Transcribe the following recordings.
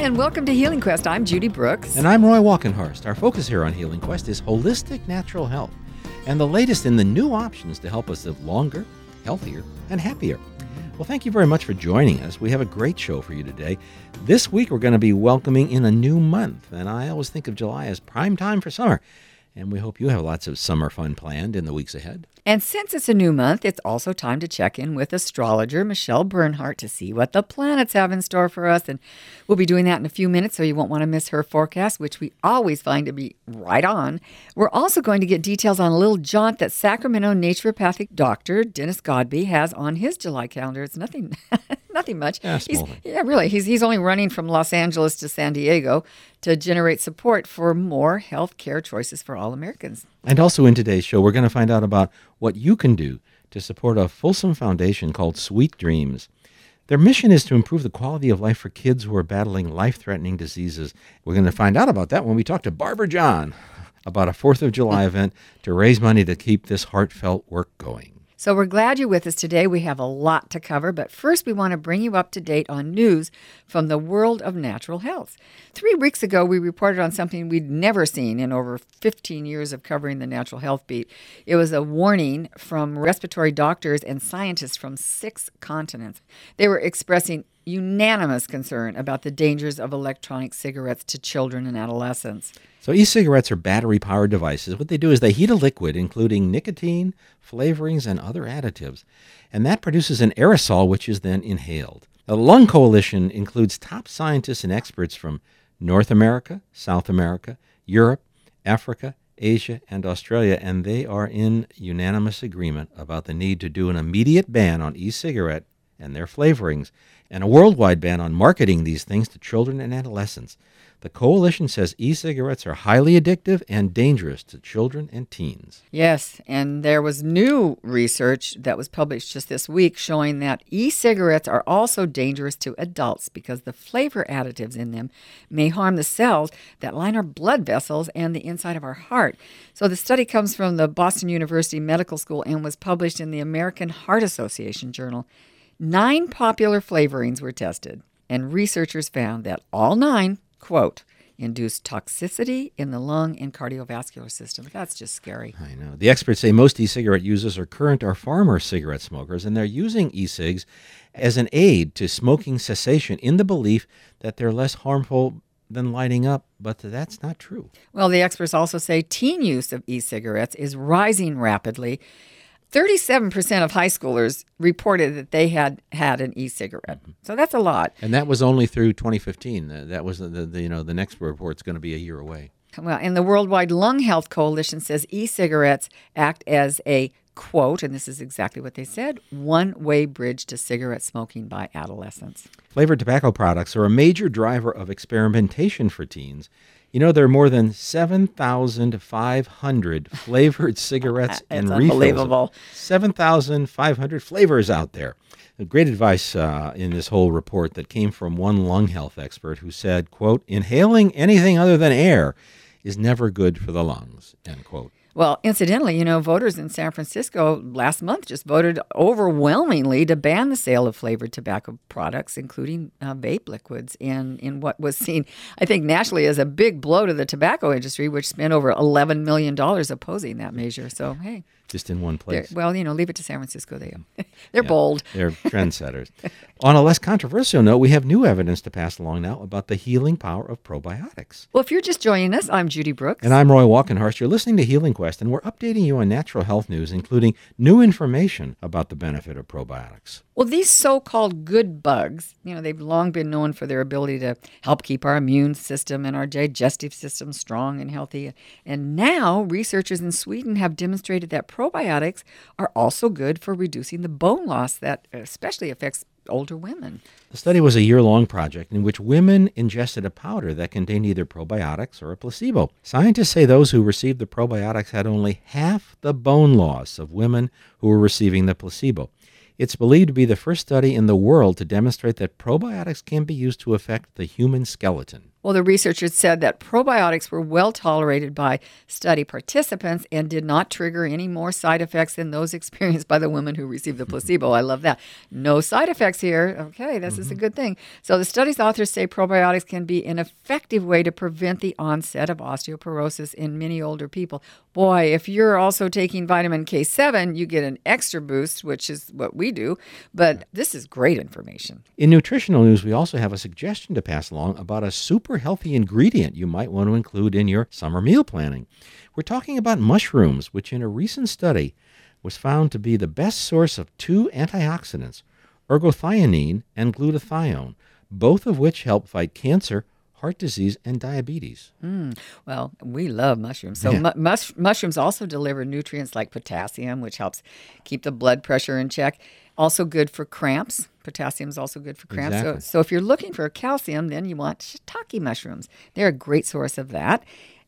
and welcome to Healing Quest. I'm Judy Brooks. And I'm Roy Walkenhorst. Our focus here on Healing Quest is holistic natural health and the latest in the new options to help us live longer, healthier, and happier. Well, thank you very much for joining us. We have a great show for you today. This week, we're going to be welcoming in a new month, and I always think of July as prime time for summer. And we hope you have lots of summer fun planned in the weeks ahead. And since it's a new month, it's also time to check in with astrologer Michelle Bernhardt to see what the planets have in store for us. And we'll be doing that in a few minutes, so you won't want to miss her forecast, which we always find to be right on. We're also going to get details on a little jaunt that Sacramento naturopathic doctor Dennis Godby has on his July calendar. It's nothing. nothing much. Yeah, he's, yeah, really. He's, he's only running from Los Angeles to San Diego to generate support for more health care choices for all Americans. And also in today's show, we're going to find out about what you can do to support a Folsom foundation called Sweet Dreams. Their mission is to improve the quality of life for kids who are battling life threatening diseases. We're going to find out about that when we talk to Barbara John about a 4th of July event to raise money to keep this heartfelt work going. So we're glad you're with us today. We have a lot to cover, but first we want to bring you up to date on news from the world of natural health. Three weeks ago, we reported on something we'd never seen in over 15 years of covering the natural health beat. It was a warning from respiratory doctors and scientists from six continents. They were expressing unanimous concern about the dangers of electronic cigarettes to children and adolescents. So, e cigarettes are battery powered devices. What they do is they heat a liquid, including nicotine, flavorings, and other additives, and that produces an aerosol which is then inhaled. The Lung Coalition includes top scientists and experts from North America, South America, Europe, Africa, Asia, and Australia, and they are in unanimous agreement about the need to do an immediate ban on e cigarette and their flavorings, and a worldwide ban on marketing these things to children and adolescents. The coalition says e cigarettes are highly addictive and dangerous to children and teens. Yes, and there was new research that was published just this week showing that e cigarettes are also dangerous to adults because the flavor additives in them may harm the cells that line our blood vessels and the inside of our heart. So the study comes from the Boston University Medical School and was published in the American Heart Association Journal. Nine popular flavorings were tested, and researchers found that all nine, quote, induce toxicity in the lung and cardiovascular system. That's just scary. I know. The experts say most e cigarette users are current or former cigarette smokers, and they're using e cigs as an aid to smoking cessation in the belief that they're less harmful than lighting up, but that's not true. Well, the experts also say teen use of e cigarettes is rising rapidly. 37% of high schoolers reported that they had had an e-cigarette. So that's a lot. And that was only through 2015. Uh, that was the, the you know the next report's going to be a year away. Well, and the Worldwide Lung Health Coalition says e-cigarettes act as a quote, and this is exactly what they said, one-way bridge to cigarette smoking by adolescents. Flavored tobacco products are a major driver of experimentation for teens. You know, there are more than 7,500 flavored cigarettes and It's refills. unbelievable. 7,500 flavors out there. Great advice uh, in this whole report that came from one lung health expert who said, quote, inhaling anything other than air is never good for the lungs, end quote. Well, incidentally, you know, voters in San Francisco last month just voted overwhelmingly to ban the sale of flavored tobacco products, including uh, vape liquids, in, in what was seen, I think, nationally as a big blow to the tobacco industry, which spent over $11 million opposing that measure. So, hey, Just in one they're- place. well, you know, leave it to San Francisco. They, mm. they're Yeah, bold. They're trendsetters. On a less controversial note, we have new evidence to pass along now about the healing power of probiotics. Well, if you're just joining us, I'm Judy Brooks. And I'm Roy Walkenhorst. You're listening to Healing Quest, and we're updating you on natural health news, including new information about the benefit of probiotics. Well, these so called good bugs, you know, they've long been known for their ability to help keep our immune system and our digestive system strong and healthy. And now, researchers in Sweden have demonstrated that probiotics are also good for reducing the bone loss that especially affects older women. The study was a year long project in which women ingested a powder that contained either probiotics or a placebo. Scientists say those who received the probiotics had only half the bone loss of women who were receiving the placebo. It's believed to be the first study in the world to demonstrate that probiotics can be used to affect the human skeleton. Well, the researchers said that probiotics were well tolerated by study participants and did not trigger any more side effects than those experienced by the women who received the placebo. I love that. No side effects here. Okay, this mm-hmm. is a good thing. So, the study's authors say probiotics can be an effective way to prevent the onset of osteoporosis in many older people. Boy, if you're also taking vitamin K7, you get an extra boost, which is what we do. But this is great information. In nutritional news, we also have a suggestion to pass along about a super super healthy ingredient you might want to include in your summer meal planning. We're talking about mushrooms, which in a recent study was found to be the best source of two antioxidants, ergothioneine and glutathione, both of which help fight cancer, heart disease, and diabetes. Mm, well, we love mushrooms. So, yeah. mu- mus- mushrooms also deliver nutrients like potassium, which helps keep the blood pressure in check. Also good for cramps. Potassium is also good for cramps. Exactly. So, so if you're looking for calcium, then you want shiitake mushrooms. They're a great source of that.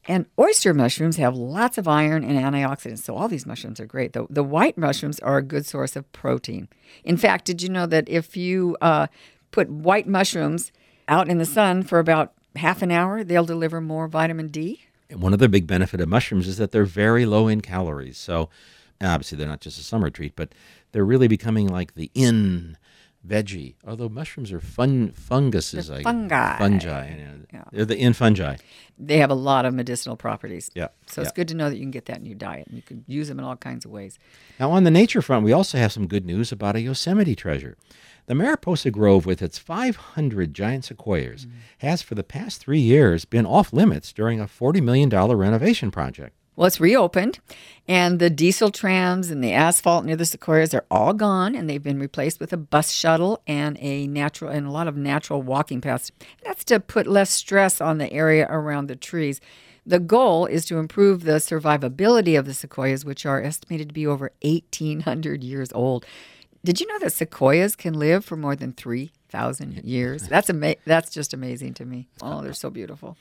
And oyster mushrooms have lots of iron and antioxidants. So all these mushrooms are great. The, the white mushrooms are a good source of protein. In fact, did you know that if you uh, put white mushrooms out in the sun for about half an hour, they'll deliver more vitamin D? One of the big benefit of mushrooms is that they're very low in calories. So obviously they're not just a summer treat, but they're really becoming like the in veggie. Although mushrooms are fun funguses, They're fungi, fungi. You know, yeah. They're the in fungi. They have a lot of medicinal properties. Yeah. So yeah. it's good to know that you can get that in your diet, and you can use them in all kinds of ways. Now, on the nature front, we also have some good news about a Yosemite treasure. The Mariposa Grove, with its 500 giant sequoias, mm-hmm. has for the past three years been off limits during a $40 million renovation project. Well, it's reopened, and the diesel trams and the asphalt near the sequoias are all gone, and they've been replaced with a bus shuttle and a natural and a lot of natural walking paths. That's to put less stress on the area around the trees. The goal is to improve the survivability of the sequoias, which are estimated to be over 1,800 years old. Did you know that sequoias can live for more than 3,000 years? That's ama- That's just amazing to me. Oh, they're so beautiful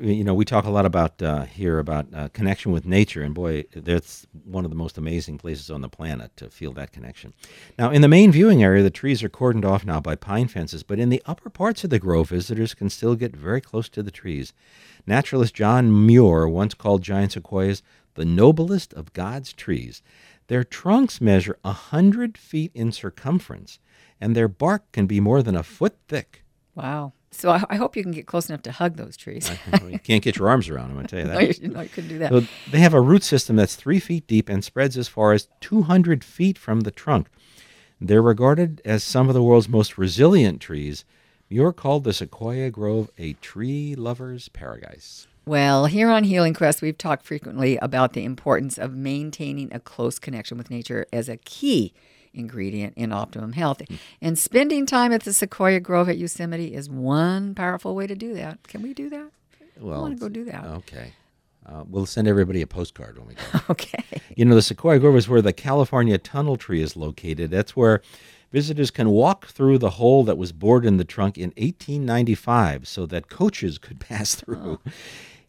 you know, we talk a lot about uh, here about uh, connection with nature, and boy, that's one of the most amazing places on the planet to feel that connection. Now, in the main viewing area, the trees are cordoned off now by pine fences, but in the upper parts of the grove, visitors can still get very close to the trees. Naturalist John Muir once called giant sequoias the noblest of God's trees. Their trunks measure a hundred feet in circumference, and their bark can be more than a foot thick. Wow. So I, I, hope you can get close enough to hug those trees. you can't get your arms around them, I tell you that. no, you, no, you couldn't do that. So they have a root system that's three feet deep and spreads as far as 200 feet from the trunk. They're regarded as some of the world's most resilient trees. Muir called the Sequoia Grove a tree lover's paradise. Well, here on Healing Quest, we've talked frequently about the importance of maintaining a close connection with nature as a key ingredient in optimum health. Mm. And spending time at the Sequoia Grove at Yosemite is one powerful way to do that. Can we do that? Well, I want to go do that. Okay. Uh, we'll send everybody a postcard when we go. okay. You know, the Sequoia Grove is where the California Tunnel Tree is located. That's where visitors can walk through the hole that was bored in the trunk in 1895 so that coaches could pass through. Oh.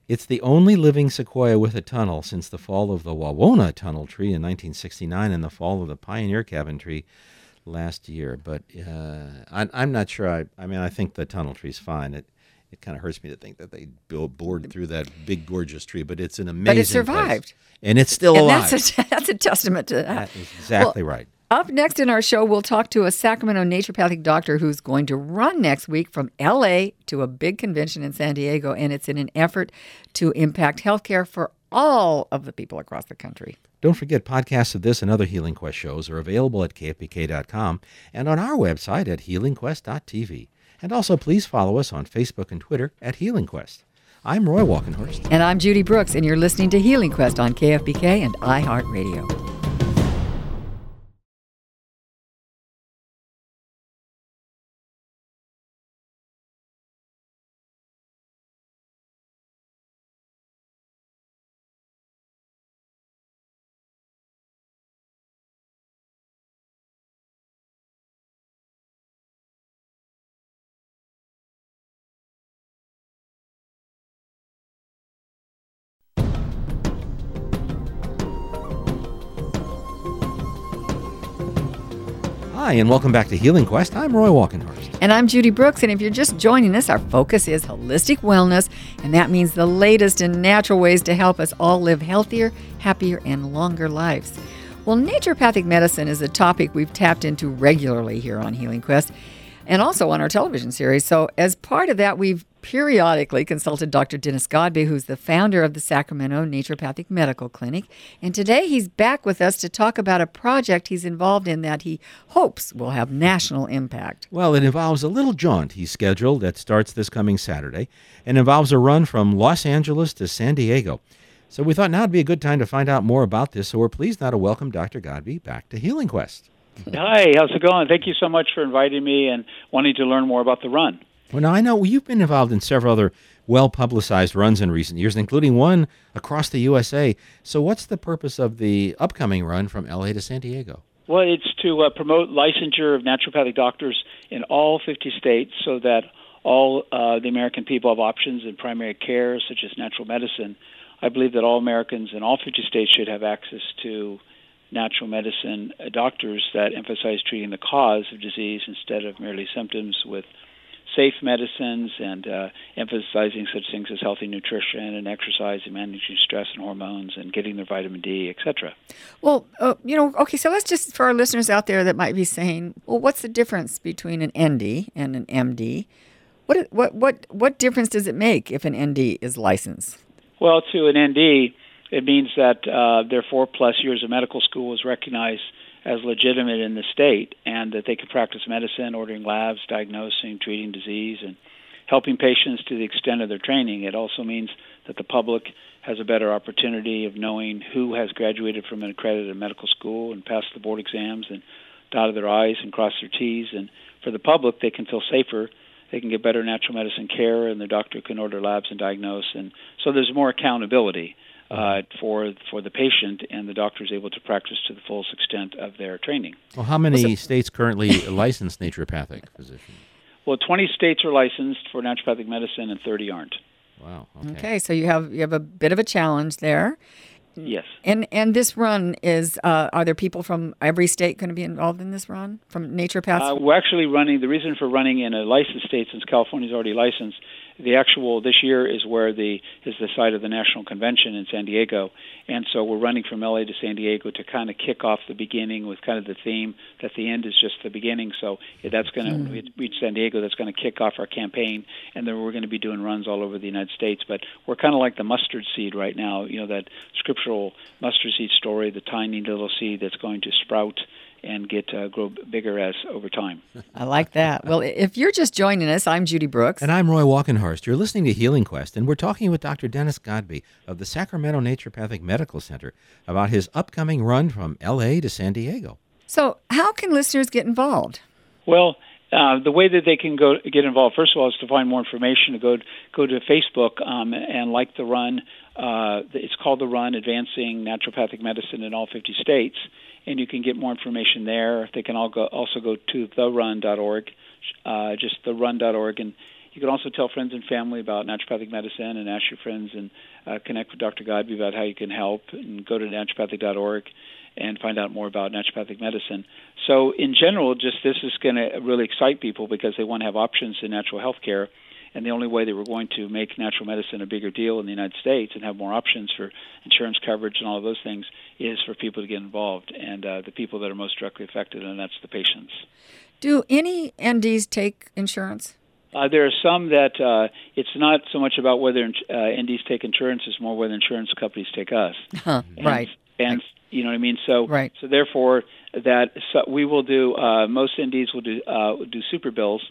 It's the only living sequoia with a tunnel since the fall of the Wawona tunnel tree in 1969 and the fall of the pioneer cabin tree last year. But uh, I, am not sure. I, I mean, I think the tunnel tree's fine. It it kind of hurts me to think that they bored through that big, gorgeous tree, but it's an amazing. But it survived, place. and it's still and alive. That's a, that's a testament to that. That is exactly well, right. Up next in our show, we'll talk to a Sacramento naturopathic doctor who's going to run next week from LA to a big convention in San Diego, and it's in an effort to impact healthcare for all of the people across the country. Don't forget, podcasts of this and other Healing Quest shows are available at kfbk.com and on our website at healingquest.tv. And also, please follow us on Facebook and Twitter at Healing Quest. I'm Roy Walkenhorst. And I'm Judy Brooks, and you're listening to Healing Quest on KFBK and iHeartRadio. Hi, and welcome back to Healing Quest. I'm Roy Walkenhorst. And I'm Judy Brooks. And if you're just joining us, our focus is holistic wellness. And that means the latest in natural ways to help us all live healthier, happier, and longer lives. Well, naturopathic medicine is a topic we've tapped into regularly here on Healing Quest and also on our television series. So, as part of that, we've periodically consulted Dr. Dennis Godby, who's the founder of the Sacramento Naturopathic Medical Clinic. And today he's back with us to talk about a project he's involved in that he hopes will have national impact. Well, it involves a little jaunt he's scheduled that starts this coming Saturday and involves a run from Los Angeles to San Diego. So we thought now would be a good time to find out more about this. So we're pleased now to welcome Dr. Godby back to Healing Quest. Hi, how's it going? Thank you so much for inviting me and wanting to learn more about the run. Well, now I know you've been involved in several other well publicized runs in recent years, including one across the USA. So, what's the purpose of the upcoming run from LA to San Diego? Well, it's to uh, promote licensure of naturopathic doctors in all 50 states so that all uh, the American people have options in primary care, such as natural medicine. I believe that all Americans in all 50 states should have access to natural medicine uh, doctors that emphasize treating the cause of disease instead of merely symptoms with safe medicines and uh, emphasizing such things as healthy nutrition and exercise and managing stress and hormones and getting their vitamin D, etc. Well, uh, you know, okay, so let's just for our listeners out there that might be saying, well, what's the difference between an ND and an MD? What what what what difference does it make if an ND is licensed? Well, to an ND, it means that uh, their four plus years of medical school is recognized as legitimate in the state and that they can practice medicine, ordering labs, diagnosing, treating disease, and helping patients to the extent of their training. It also means that the public has a better opportunity of knowing who has graduated from an accredited medical school and passed the board exams and dotted their I's and crossed their T's. And for the public, they can feel safer. They can get better natural medicine care, and the doctor can order labs and diagnose. And so there's more accountability uh, for for the patient, and the doctor is able to practice to the fullest extent of their training. Well, how many states currently license naturopathic physicians? Well, 20 states are licensed for naturopathic medicine, and 30 aren't. Wow. Okay. okay, so you have you have a bit of a challenge there. Yes. And and this run is uh, are there people from every state going to be involved in this run from naturopaths? Uh, we're actually running. The reason for running in a licensed state, since California is already licensed, the actual this year is where the is the site of the national convention in San Diego, and so we're running from LA to San Diego to kind of kick off the beginning with kind of the theme that the end is just the beginning. So that's going to mm. reach San Diego. That's going to kick off our campaign, and then we're going to be doing runs all over the United States. But we're kind of like the mustard seed right now. You know that scriptural mustard seed story, the tiny little seed that's going to sprout and get uh, grow bigger as over time. I like that. Well, if you're just joining us, I'm Judy Brooks. And I'm Roy Walkenhorst. You're listening to Healing Quest, and we're talking with Dr. Dennis Godby of the Sacramento Naturopathic Medical Center about his upcoming run from LA to San Diego. So, how can listeners get involved? Well, uh, the way that they can go get involved, first of all, is to find more information. To go go to Facebook um, and like the run. Uh, it's called the Run: Advancing Naturopathic Medicine in All 50 States and you can get more information there. They can all go, also go to therun.org, uh, just therun.org, and you can also tell friends and family about naturopathic medicine and ask your friends and uh, connect with Dr. Godby about how you can help and go to naturopathic.org and find out more about naturopathic medicine. So, in general, just this is going to really excite people because they want to have options in natural health care and the only way that we're going to make natural medicine a bigger deal in the United States and have more options for insurance coverage and all of those things is for people to get involved and uh, the people that are most directly affected, and that's the patients. Do any NDs take insurance? Uh, there are some that uh, it's not so much about whether uh, NDs take insurance; it's more whether insurance companies take us. Huh, and, right. And you know what I mean. So right. So therefore, that so we will do. Uh, most NDs will do uh, do super bills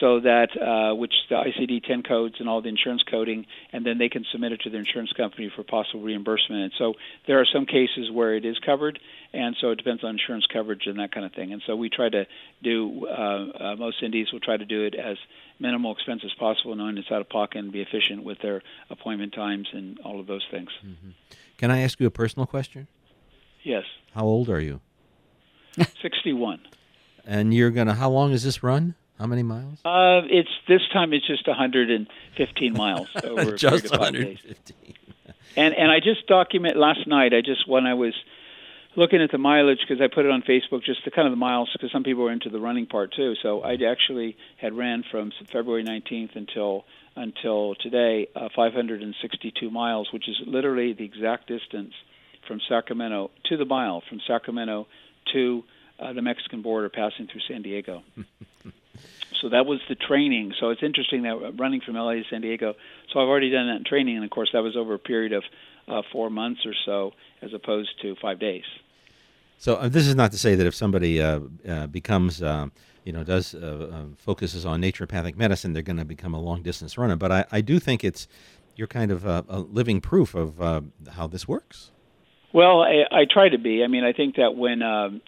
so that uh, which the ICD-10 codes and all the insurance coding, and then they can submit it to their insurance company for possible reimbursement. And so there are some cases where it is covered, and so it depends on insurance coverage and that kind of thing. And so we try to do uh, uh, most NDs will try to do it as minimal expense as possible, knowing it's out of pocket and be efficient with their appointment times and all of those things. Mm-hmm. Can I ask you a personal question? Yes. How old are you? 61. And you're gonna. How long is this run? How many miles? Uh, it's this time it's just 115 miles over just 115. and and I just document last night. I just when I was looking at the mileage because I put it on Facebook, just the kind of the miles because some people are into the running part too. So I actually had ran from February 19th until until today uh, 562 miles, which is literally the exact distance from Sacramento to the mile from Sacramento to uh, the Mexican border, passing through San Diego. so that was the training. So it's interesting that running from LA to San Diego. So I've already done that in training, and of course that was over a period of uh, four months or so, as opposed to five days. So uh, this is not to say that if somebody uh, uh, becomes, uh, you know, does focuses on naturopathic medicine, they're going to become a long distance runner. But I, I do think it's you're kind of a living proof of how this works. Well, I, I try to be. I mean, I think that when um,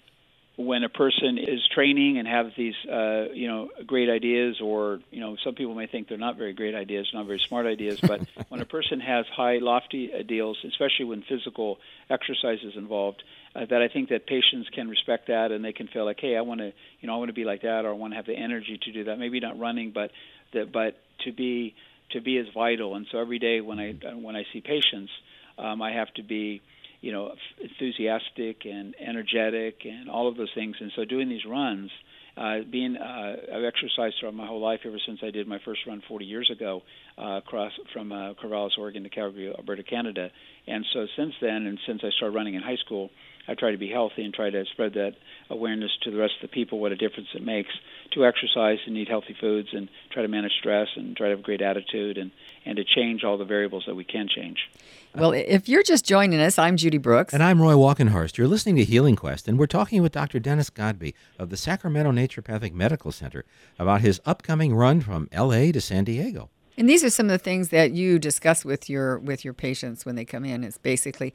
when a person is training and have these uh, you know great ideas or you know some people may think they're not very great ideas not very smart ideas but when a person has high lofty ideals especially when physical exercise is involved uh, that I think that patients can respect that and they can feel like hey I want to you know I want to be like that or I want to have the energy to do that. Maybe not running but that but to be to be as vital. And so every day when I when I see patients um, I have to be you know enthusiastic and energetic and all of those things and so doing these runs uh, being uh, I've exercised throughout my whole life ever since I did my first run 40 years ago uh, across from uh, Corvallis, Oregon to Calgary, Alberta, Canada. And so since then, and since I started running in high school, I try to be healthy and try to spread that awareness to the rest of the people what a difference it makes to exercise and eat healthy foods and try to manage stress and try to have a great attitude and, and to change all the variables that we can change. Well, if you're just joining us, I'm Judy Brooks. And I'm Roy Walkenhorst. You're listening to Healing Quest, and we're talking with Dr. Dennis Godby of the Sacramento Naturopathic Medical Center about his upcoming run from LA to San Diego. And these are some of the things that you discuss with your with your patients when they come in. It's basically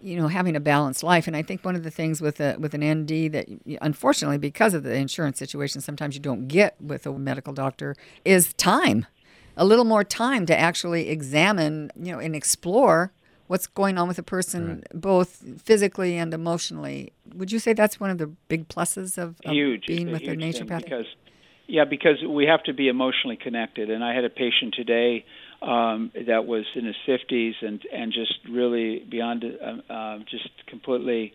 you know having a balanced life. And i think one of the things with a with an nd that unfortunately because of the insurance situation sometimes you don't get with a medical doctor is time. A little more time to actually examine you know and explore what's going on with a person right. both physically and emotionally. Would you say that's one of the big pluses of, of huge, being with a naturopathic because yeah because we have to be emotionally connected. And i had a patient today um, that was in his 50s and and just really beyond uh, uh, just completely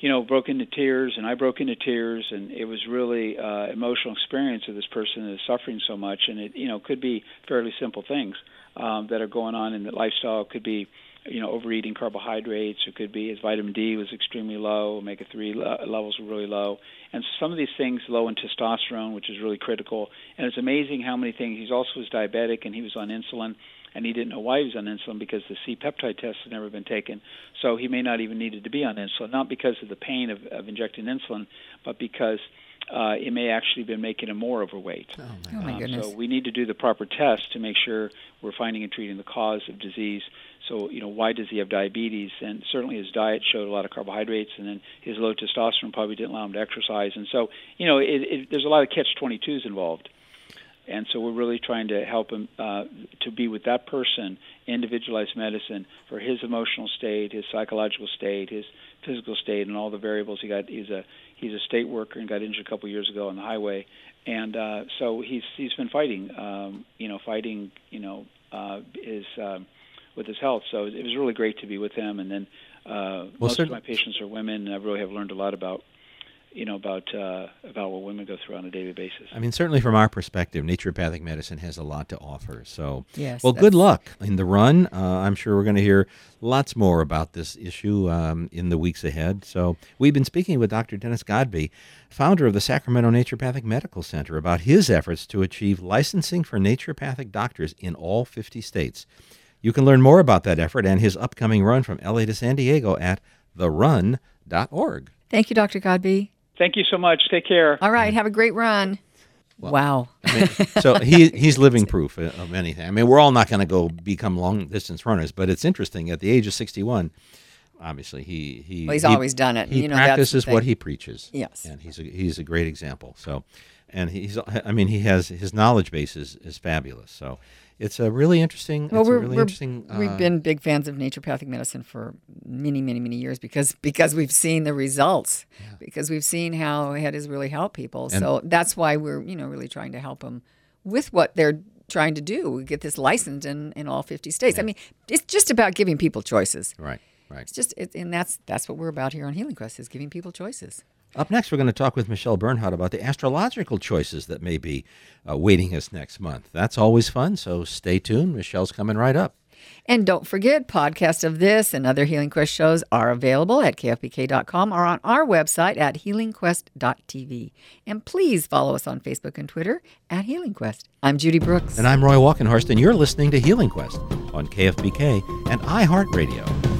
you know broke into tears and I broke into tears and it was really uh, emotional experience of this person that is suffering so much and it you know could be fairly simple things um, that are going on in the lifestyle. It could be you know overeating carbohydrates it could be his vitamin D was extremely low omega 3 levels were really low and some of these things low in testosterone, which is really critical. And it's amazing how many things. He's also was diabetic, and he was on insulin, and he didn't know why he was on insulin because the C-peptide test had never been taken. So he may not even needed to be on insulin, not because of the pain of, of injecting insulin, but because uh, it may actually been making him more overweight. Oh my, oh my um, goodness. So we need to do the proper test to make sure we're finding and treating the cause of disease so, you know, why does he have diabetes? And certainly his diet showed a lot of carbohydrates, and then his low testosterone probably didn't allow him to exercise. And so, you know, it, it, there's a lot of catch 22s involved. And so we're really trying to help him uh, to be with that person, individualized medicine for his emotional state, his psychological state, his physical state, and all the variables. He got he's a he's a state worker and got injured a couple years ago on the highway, and uh, so he's he's been fighting, um, you know, fighting, you know, uh, his. Um, with his health. So it was really great to be with him. And then uh, well, most of my patients are women, and I really have learned a lot about you know about uh, about what women go through on a daily basis. I mean, certainly from our perspective, naturopathic medicine has a lot to offer. So, yes, well, good luck in the run. Uh, I'm sure we're going to hear lots more about this issue um, in the weeks ahead. So, we've been speaking with Dr. Dennis Godby, founder of the Sacramento Naturopathic Medical Center, about his efforts to achieve licensing for naturopathic doctors in all 50 states. You can learn more about that effort and his upcoming run from LA to San Diego at therun.org. Thank you, Dr. Godby. Thank you so much. Take care. All right. Have a great run. Well, wow. I mean, so he he's living proof of anything. I mean, we're all not going to go become long distance runners, but it's interesting. At the age of 61, obviously he he well, he's he, always done it. He you know, practices what he preaches. Yes, and he's a he's a great example. So, and he's I mean he has his knowledge base is, is fabulous. So it's a really interesting. Well, we're, really we're, interesting. Uh, we've been big fans of naturopathic medicine for many, many, many years because because we've seen the results, yeah. because we've seen how it has really helped people. And so that's why we're you know really trying to help them with what they're trying to do. We get this licensed in in all fifty states. Yeah. I mean, it's just about giving people choices. Right. Right. It's just, it, and that's that's what we're about here on Healing Quest is giving people choices. Up next, we're going to talk with Michelle Bernhardt about the astrological choices that may be uh, waiting us next month. That's always fun, so stay tuned. Michelle's coming right up. And don't forget, podcasts of this and other Healing Quest shows are available at kfbk.com or on our website at healingquest.tv. And please follow us on Facebook and Twitter at Healing Quest. I'm Judy Brooks. And I'm Roy Walkenhorst, and you're listening to Healing Quest on KFBK and iHeartRadio.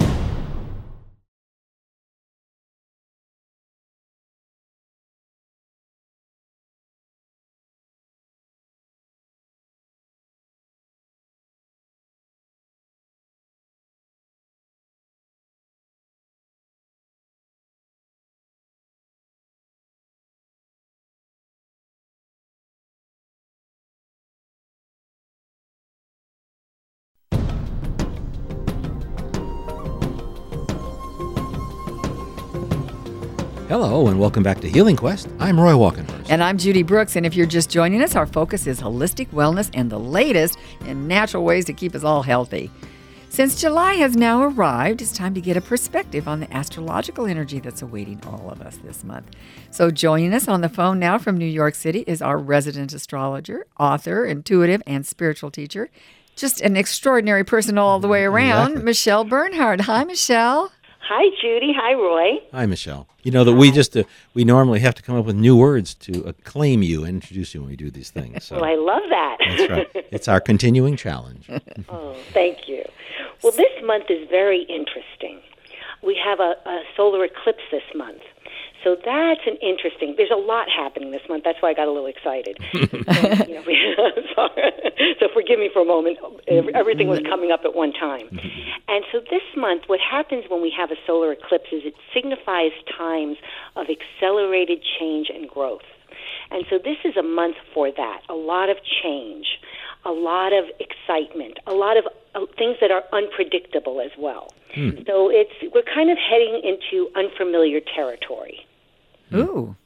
Hello, and welcome back to Healing Quest. I'm Roy Walkenhorst. And I'm Judy Brooks. And if you're just joining us, our focus is holistic wellness and the latest in natural ways to keep us all healthy. Since July has now arrived, it's time to get a perspective on the astrological energy that's awaiting all of us this month. So, joining us on the phone now from New York City is our resident astrologer, author, intuitive, and spiritual teacher. Just an extraordinary person all the way around, Exactly. Michelle Bernhardt. Hi, Michelle. Hi, Judy. Hi, Roy. Hi, Michelle. You know that we just uh, we normally have to come up with new words to acclaim you and introduce you when we do these things. So Well, I love that. that's right. It's our continuing challenge. oh, thank you. Well, this month is very interesting. We have a, a solar eclipse this month. So that's an interesting. There's a lot happening this month. That's why I got a little excited. so, um, you know, we, so forgive me for a moment. Everything was coming up at one time. Mm-hmm. And so this month, what happens when we have a solar eclipse is it signifies times of accelerated change and growth. And so this is a month for that. A lot of change, a lot of excitement, a lot of uh, things that are unpredictable as well. Hmm. So it's we're kind of heading into unfamiliar territory, Ooh,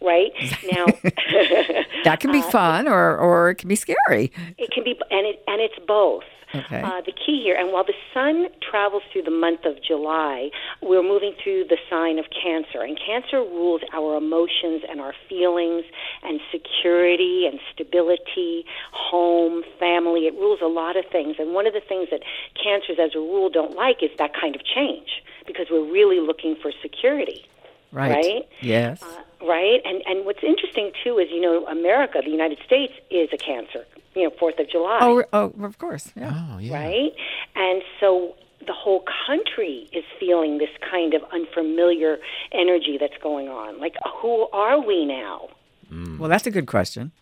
right? Now that can be fun or, or it can be scary. it can be and it and it's both. Okay. Uh, the key here, and while the sun travels through the month of July, we're moving through the sign of Cancer, and Cancer rules our emotions and our feelings and security and stability, home, family. It rules a lot of things, and one of the things that Cancers, as a rule, don't like is that kind of change because we're really looking for security Right. right? Yes. Uh, right? And and what's interesting too is you know America, the United States, is a Cancer. You know, Fourth of July, oh, oh, of course. Yeah. Oh, yeah. right? And so the whole country is feeling this kind of unfamiliar energy that's going on. Like, who are we now? Mm. Well, that's a good question.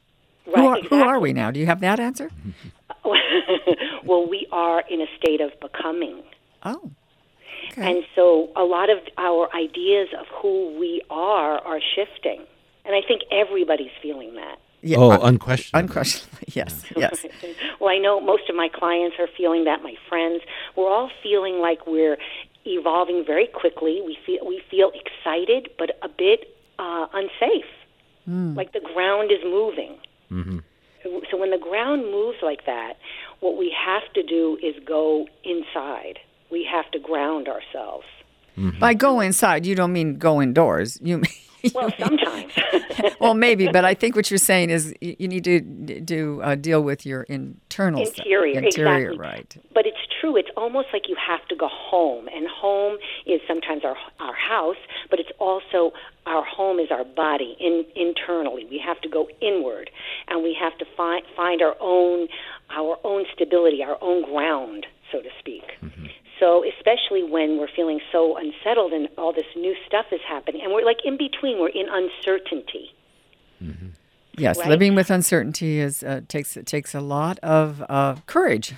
Right? who, are, who are we now? Do you have that answer? well, we are in a state of becoming. Oh. Okay. And so a lot of our ideas of who we are are shifting. And I think everybody's feeling that. yeah, Oh, uh, unquestionably. unquestionably. Yes. Yes. well, I know most of my clients are feeling that. My friends, we're all feeling like we're evolving very quickly. We feel we feel excited, but a bit uh, unsafe. Like the ground is moving. Mm-hmm. So when the ground moves like that, what we have to do is go inside. We have to ground ourselves. By go inside, you don't mean go indoors. You mean. Well, sometimes. well, maybe, but I think what you're saying is you, you need to do uh, deal with your internal stuff. Interior, interior, exactly. right? But it's true. It's almost like you have to go home, and home is sometimes our our house, but it's also our home is our body in, internally. We have to go inward, and we have to find find our own our own stability, our own ground, so to speak. So, especially when we're feeling so unsettled and all this new stuff is happening, and we're like in between, we're in uncertainty. Yes, Right. living with uncertainty is uh, takes it takes a lot of uh, courage.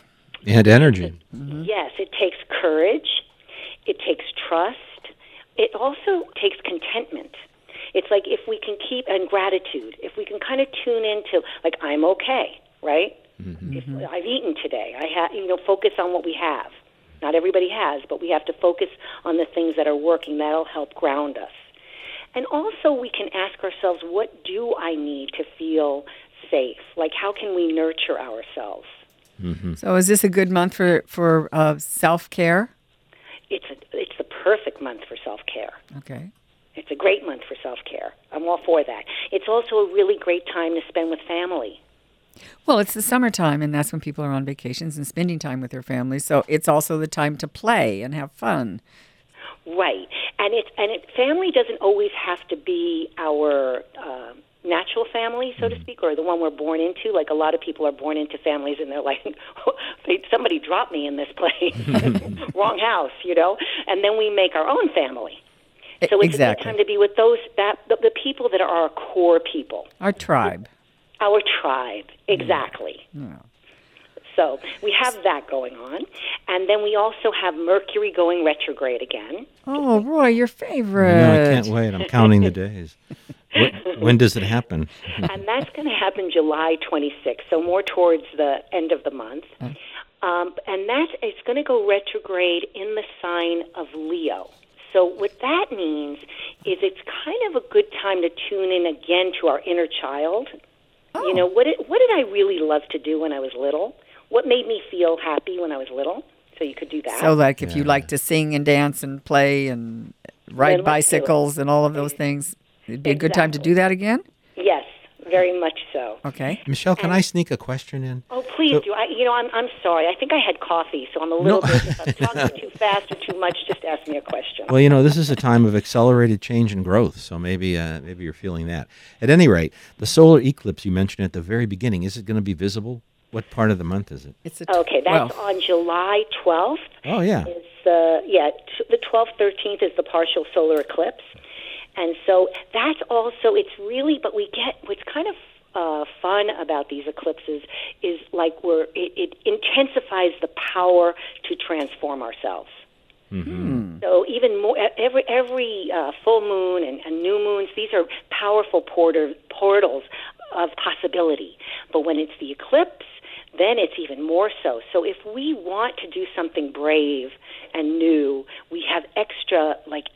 And energy. Yes, it takes courage. It takes trust. It also takes contentment. It's like if we can keep and gratitude. If we can kind of tune into like I'm okay, right? If I've eaten today, I have you know focus on what we have. Not everybody has, but we have to focus on the things that are working. That'll help ground us. And also, we can ask ourselves, what do I need to feel safe? Like, how can we nurture ourselves? So, is this a good month for for uh, self care? it's a, it's the perfect month for self care. Okay. It's a great month for self care. I'm all for that. It's also a really great time to spend with family. Well, it's the summertime, and that's when people are on vacations and spending time with their families. So it's also the time to play and have fun. Right, and it and it, family doesn't always have to be our uh, natural family, so to speak, or the one we're born into. Like a lot of people are born into families, and they're like, they, somebody dropped me in this place, wrong house, you know. And then we make our own family. So it's a good time to be with those that the, the people that are our core people, Our tribe. Our tribe. Exactly. Yeah. So we have that going on, and then we also have Mercury going retrograde again. Oh, Roy, your favorite. No, I can't wait. I'm counting the days. when, when does it happen? and that's going to happen July 26th, so more towards the end of the month. Um, and that's it's going to go retrograde in the sign of Leo. So what that means is it's kind of a good time to tune in again to our inner child. You know oh. what? Did, what did I really love to do when I was little? What made me feel happy when I was little? So you could do that. So, like, if you Yeah. like to sing and dance and play and ride let's do it. bicycles and all of those things, it'd be a good time to do that again. Yes, very much so. Okay. Michelle, can I sneak a question in? Oh, please So- do. I, you know, I'm I'm sorry. I think I had coffee, so I'm a little bit. If I'm talking too fast or too much, just ask me a question. Well, you know, this is a time of accelerated change and growth, so maybe uh, maybe you're feeling that. At any rate, the solar eclipse you mentioned at the very beginning, is it going to be visible? What part of the month is it? It's a Okay, that's well, on July 12th. Oh, yeah. Is uh, yeah, t- the 12th, 13th is the partial solar eclipse, and so that's also it's really. But we get what's kind of uh, fun about these eclipses is like we're it, it intensifies the power to transform ourselves. So even more, every every uh, full moon and, and new moons, these are powerful porter, portals of possibility. But when it's the eclipse, then it's even more so. So if we want to do something brave and new, we have extra like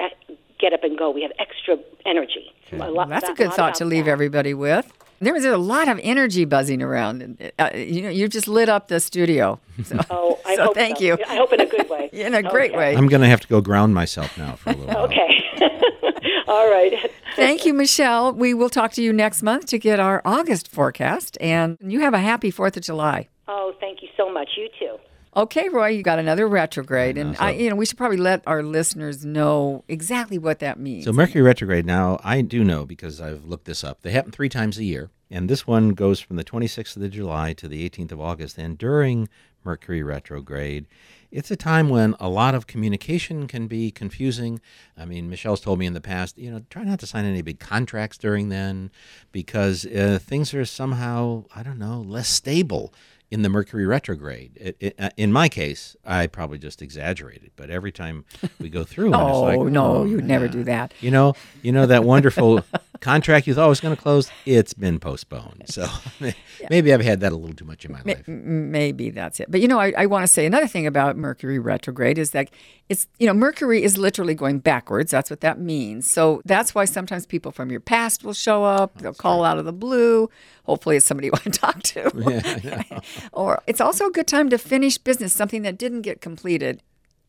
get up and go. We have extra energy. A lot- that's a lot good thought to leave that. everybody with. There was a lot of energy buzzing around. Uh, you know, you just lit up the studio. So, Oh, I so hope thank so. you. I hope in a good way. In a great Okay. way. I'm going to have to go ground myself now for a little while. Okay. All right. Thank you, Michelle. We will talk to you next month to get our August forecast. And you have a happy 4th of July. Oh, thank you so much. You too. Okay, Roy, you got another retrograde, and so- I, you know we should probably let our listeners know exactly what that means. So Mercury retrograde now, I do know because I've looked this up. They happen three times a year, and this one goes from the 26th of July to the 18th of August. And during Mercury retrograde, it's a time when a lot of communication can be confusing. I mean, Michelle's told me in the past, you know, try not to sign any big contracts during then because uh, things are somehow, I don't know, less stable in the Mercury retrograde. It, it, uh, in my case, I probably just exaggerated, but every time we go through, oh like, no, oh, you'd never do that. You know, you know that wonderful contract you thought was going to close. It's been postponed. So maybe I've had that a little too much in my life. Maybe that's it. But you know, I, I want to say another thing about Mercury retrograde is that it's, you know, Mercury is literally going backwards. That's what that means. So that's why sometimes people from your past will show up. They'll call out of the blue. Hopefully, it's somebody you want to talk to. or it's also a good time to finish business, something that didn't get completed.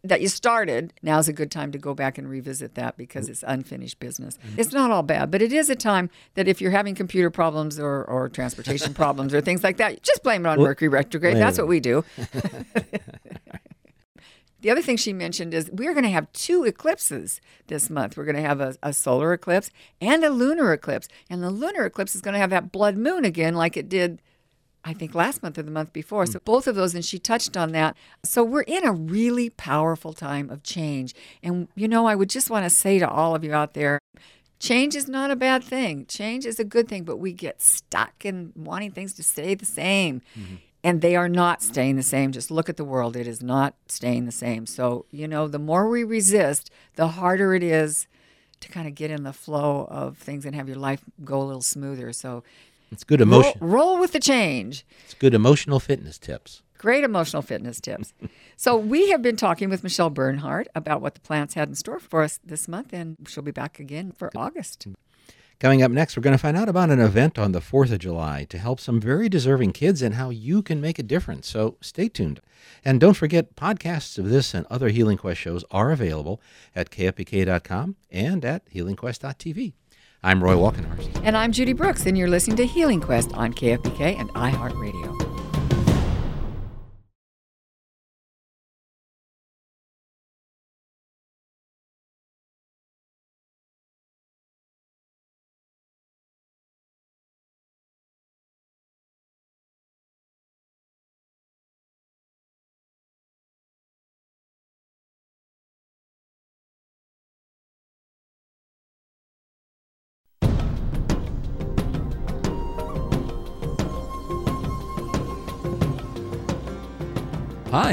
That you started, now's a good time to go back and revisit that because mm. it's unfinished business. Mm-hmm. It's not all bad, but it is a time that if you're having computer problems or, or transportation problems or things like that, just blame it on Mercury retrograde. That's what we do. The other thing she mentioned is we're going to have two eclipses this month. We're going to have a, a solar eclipse and a lunar eclipse. And the lunar eclipse is going to have that blood moon again, like it did, I think, last month or the month before. So hmm. both of those, and she touched on that. So we're in a really powerful time of change. And, you know, I would just want to say to all of you out there, Change is not a bad thing. Change is a good thing, but we get stuck in wanting things to stay the same. Mm-hmm. And they are not staying the same. Just look at the world. It is not staying the same. So, you know, the more we resist, the harder it is to kind of get in the flow of things and have your life go a little smoother. So, It's good roll, emotion. roll with the change. It's good emotional fitness tips. Great emotional fitness tips. so, we have been talking with Michelle Bernhardt about what the plants had in store for us this month, and she'll be back again for August. Coming up next, we're going to find out about an event on the 4th of July to help some very deserving kids and how you can make a difference. So stay tuned. And don't forget, podcasts of this and other Healing Quest shows are available at kfbk.com and at healingquest.tv. I'm Roy Walkenhorst. And I'm Judy Brooks, and you're listening to Healing Quest on KFBK and iHeartRadio.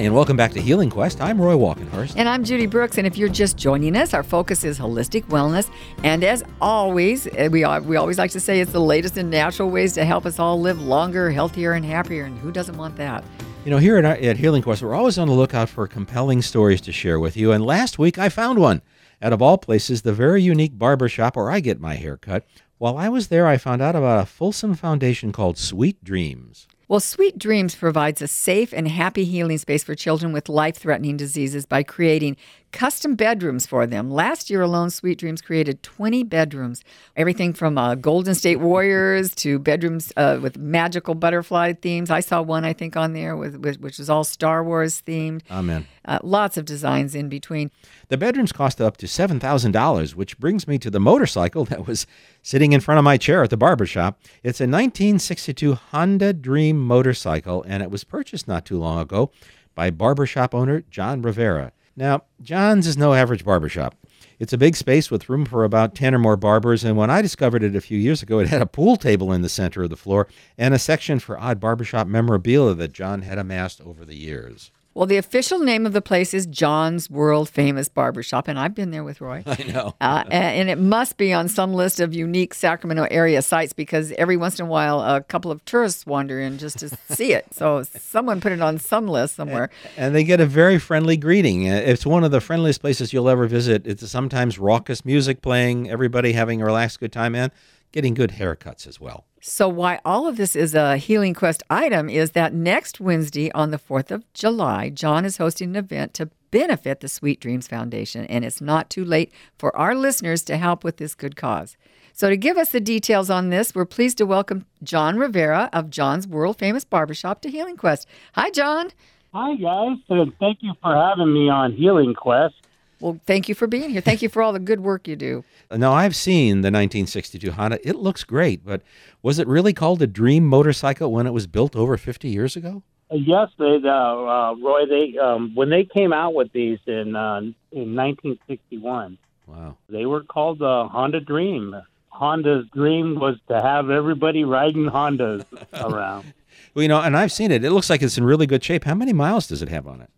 Hi, and welcome back to Healing Quest. I'm Roy Walkenhorst. And I'm Judy Brooks. And if you're just joining us, our focus is holistic wellness. And as always, eh, we, we always like to say it's the latest in natural ways to help us all live longer, healthier, and happier. And who doesn't want that? You know, here at, at Healing Quest, we're always on the lookout for compelling stories to share with you. And last week, I found one. Out of all places, the very unique barber shop where I get my hair cut. While I was there, I found out about a Folsom foundation called Sweet Dreams. Well, Sweet Dreams provides a safe and happy healing space for children with life threatening diseases by creating custom bedrooms for them. Last year alone, Sweet Dreams created 20 bedrooms, everything from uh, Golden State Warriors to bedrooms uh, with magical butterfly themes. I saw one, I think, on there with, with which was all Star Wars themed. Amen. Uh, lots of designs in between. The bedrooms cost up to $7,000, which brings me to the motorcycle that was sitting in front of my chair at the barber shop. It's a 1962 Honda Dream motorcycle, and it was purchased not too long ago by barbershop owner John Rivera. Now, John's is no average barbershop. It's a big space with room for about 10 or more barbers, and when I discovered it a few years ago, it had a pool table in the center of the floor and a section for odd barbershop memorabilia that John had amassed over the years. Well, the official name of the place is John's World Famous Barbershop, and I've been there with Roy. I know. uh, and, it must be on some list of unique Sacramento area sites because every once in a while a couple of tourists wander in just to see it. So someone put it on some list somewhere. And, and they get a very friendly greeting. Uh, it's one of the friendliest places you'll ever visit. It's sometimes raucous music playing, everybody having a relaxed good time, and getting good haircuts as well. So, why all of this is a Healing Quest item is that next Wednesday on the 4th of July, John is hosting an event to benefit the Sweet Dreams Foundation, and it's not too late for our listeners to help with this good cause. So, to give us the details on this, we're pleased to welcome John Rivera of John's World Famous Barbershop to Healing Quest. Hi, John. Hi, guys, and thank you for having me on Healing Quest. Well, thank you for being here. Thank you for all the good work you do. Now, I've seen the 1962 Honda. It looks great, but was it really called a dream motorcycle when it was built over 50 years ago? Uh, yes, they, uh, uh, Roy. They um, when they came out with these in uh, in 1961. Wow. They were called the Honda Dream. Honda's dream was to have everybody riding Hondas around. well, you know, and I've seen it. It looks like it's in really good shape. How many miles does it have on it?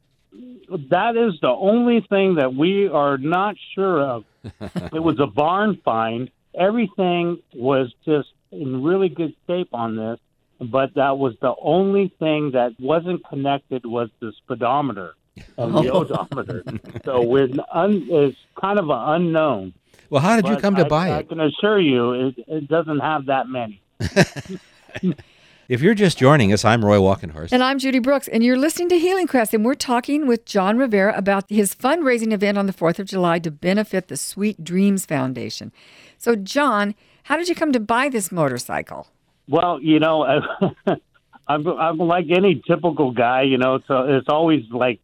That is the only thing that we are not sure of. it was a barn find. Everything was just in really good shape on this, but that was the only thing that wasn't connected was the speedometer and the oh. odometer. so we're un, it's kind of an unknown. Well, how did you come to I, buy it? I can assure you, it, it doesn't have that many. If you're just joining us, I'm Roy Walkenhorst. And I'm Judy Brooks, and you're listening to Healing Quest, and we're talking with John Rivera about his fundraising event on the 4th of July to benefit the Sweet Dreams Foundation. So, John, how did you come to buy this motorcycle? Well, you know, I'm, I'm like any typical guy, you know, so it's always like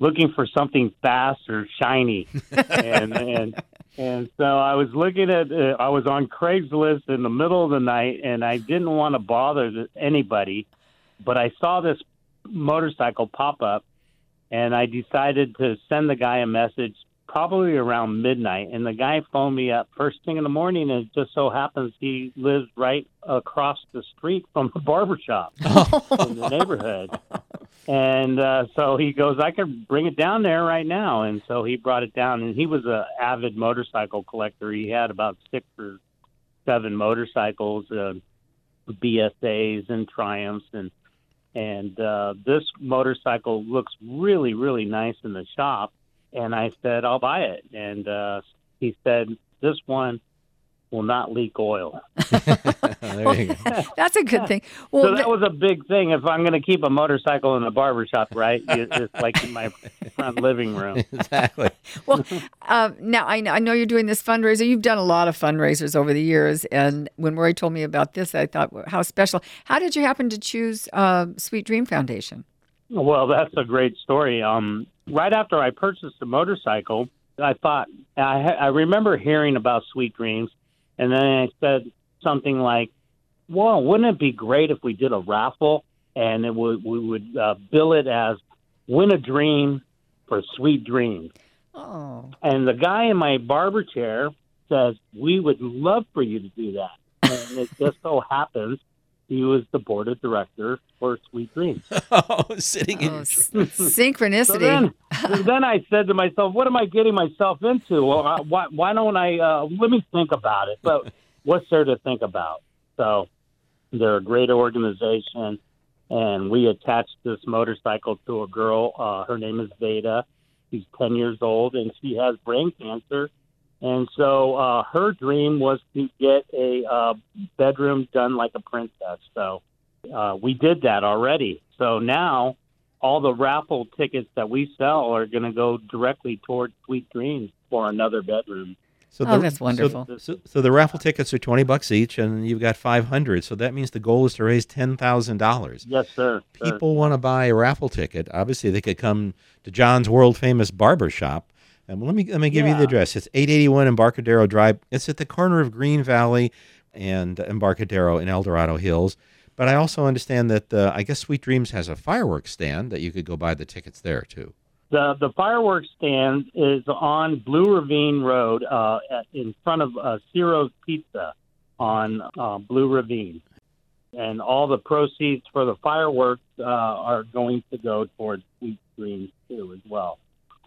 looking for something fast or shiny. and, and and so I was looking at, uh, I was on Craigslist in the middle of the night, and I didn't want to bother anybody, but I saw this motorcycle pop up, and I decided to send the guy a message probably around midnight. And the guy phoned me up first thing in the morning, and it just so happens he lives right across the street from the barbershop in the neighborhood. And uh, so he goes, I could bring it down there right now. And so he brought it down. And he was a avid motorcycle collector. He had about six or seven motorcycles, uh, BSAs and Triumphs, and and uh, this motorcycle looks really, really nice in the shop. And I said, I'll buy it. And uh, he said, this one will not leak oil. there you go. That's a good thing. Well, so that th- was a big thing. If I'm going to keep a motorcycle in a barber shop, right? It's like in my front living room. exactly. well, um, now I know, I know you're doing this fundraiser. You've done a lot of fundraisers over the years, and when Roy told me about this, I thought, well, how special. How did you happen to choose uh, Sweet Dream Foundation? Well, that's a great story. Um, right after I purchased the motorcycle, I thought I, I remember hearing about Sweet Dreams, and then I said something like, "Well, wouldn't it be great if we did a raffle and it would we would uh, bill it as win a dream for Sweet Dreams?" Oh, And the guy in my barber chair says, "We would love for you to do that." And it just so happens he was the board of director for Sweet Dreams. oh, sitting in oh your s- chair. So synchronicity. then, so then I said to myself, "What am I getting myself into? Well, I, why, why don't I? Uh, let me think about it." But what's there to think about? So they're a great organization, and we attached this motorcycle to a girl. Uh, her name is Veda. She's ten years old, and she has brain cancer. And so uh, her dream was to get a uh, bedroom done like a princess. So uh, we did that already. So now all the raffle tickets that we sell are going to go directly towards Sweet Dreams for another bedroom. So Oh, that's wonderful. So, so, so the raffle tickets are twenty bucks each, and you've got five hundred. So that means the goal is to raise ten thousand dollars. Yes, sir. sir. People want to buy a raffle ticket. Obviously, they could come to John's world famous barber shop. And let me let me give you the address. It's eight eighty one Embarcadero Drive. It's at the corner of Green Valley and Embarcadero in El Dorado Hills. But I also understand that uh, I guess Sweet Dreams has a fireworks stand that you could go buy the tickets there too. The the fireworks stand is on Blue Ravine Road, uh, at, in front of uh, Ciro's Pizza on uh, Blue Ravine, and all the proceeds for the fireworks uh, are going to go towards Sweet Dreams too as well.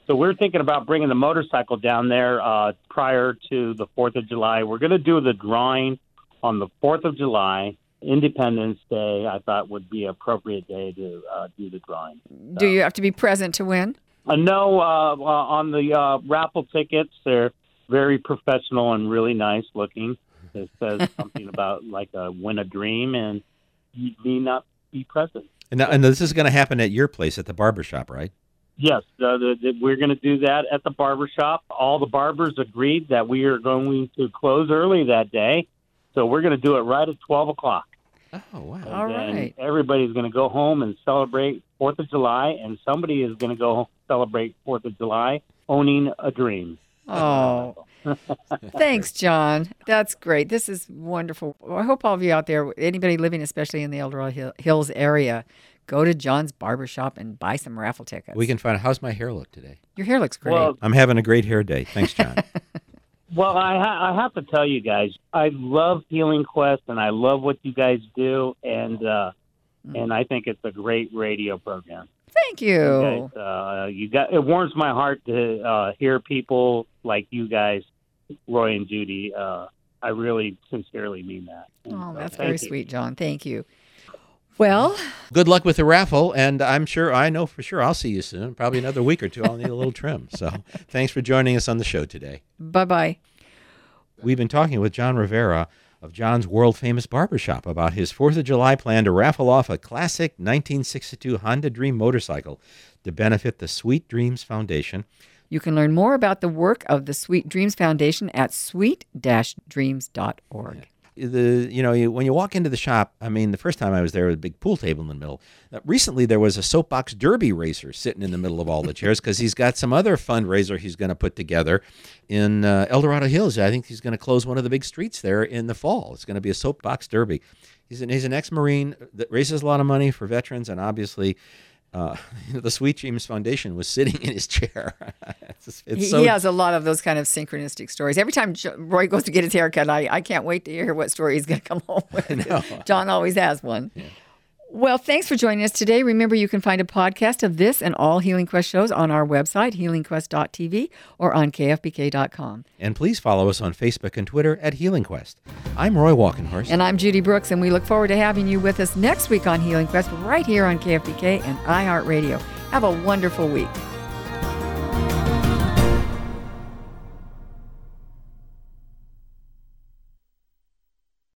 So we're thinking about bringing the motorcycle down there uh, prior to the Fourth of July. We're going to do the drawing on the Fourth of July, Independence Day. I thought would be an appropriate day to uh, do the drawing. Do you have to be present to win? Uh, no, uh, uh, on the uh, raffle tickets, they're very professional and really nice looking. It says something about like a win a dream, and you may not be present. And, now, and this is going to happen at your place at the barber shop, right? Yes, uh, the, the, we're going to do that at the barber shop. All the barbers agreed that we are going to close early that day, so we're going to do it right at twelve o'clock. Oh wow! And All then right. Everybody's going to go home and celebrate Fourth of July, and somebody is going to go celebrate Fourth of July owning a dream. Oh, thanks, John. That's great. This is wonderful. I hope all of you out there, anybody living especially in the El Dorado Hill- Hills area, go to John's barbershop and buy some raffle tickets. We can find. out How's my hair look today? Your hair looks great. Well, I'm having a great hair day. Thanks, John. Well, I, ha- I have to tell you guys, I love Healing Quest, and I love what you guys do, and uh, and I think it's a great radio program. Thank you. You guys, uh, you got it warms my heart to uh, hear people like you guys, Roy and Judy. Uh, I really sincerely mean that. And Oh, so that's very you. sweet, John. Thank you. Well, Good luck with the raffle, and I'm sure I know for sure I'll see you soon. Probably another week or two. I'll need a little trim. So, thanks for joining us on the show today. bye bye. We've been talking with John Rivera of John's world famous barbershop about his 4th of July plan to raffle off a classic 1962 Honda Dream motorcycle to benefit the Sweet Dreams Foundation. You can learn more about the work of the Sweet Dreams Foundation at sweet-dreams.org. the you know you, when you walk into the shop i mean the first time i was there was a big pool table in the middle Uh, recently there was a soapbox derby racer sitting in the middle of all the chairs because he's got some other fundraiser he's going to put together in uh, el dorado hills. I think he's going to close one of the big streets there in the fall. It's going to be a soapbox derby. He's an, he's an ex-marine that raises a lot of money for veterans and obviously uh, the Sweet Dreams Foundation was sitting in his chair. it's, it's He, so he has a lot of those kind of synchronistic stories. Every time Roy goes to get his haircut, I, I can't wait to hear what story he's going to come home with. John always has one. Well, thanks for joining us today. Remember, you can find a podcast of this and all Healing Quest shows on our website, healingquest.tv, or on kfbk.com. And please follow us on Facebook and Twitter at Healing Quest. I'm Roy Walkenhorst. And I'm Judy Brooks, and we look forward to having you with us next week on Healing Quest right here on KFBK and iHeartRadio. Have a wonderful week.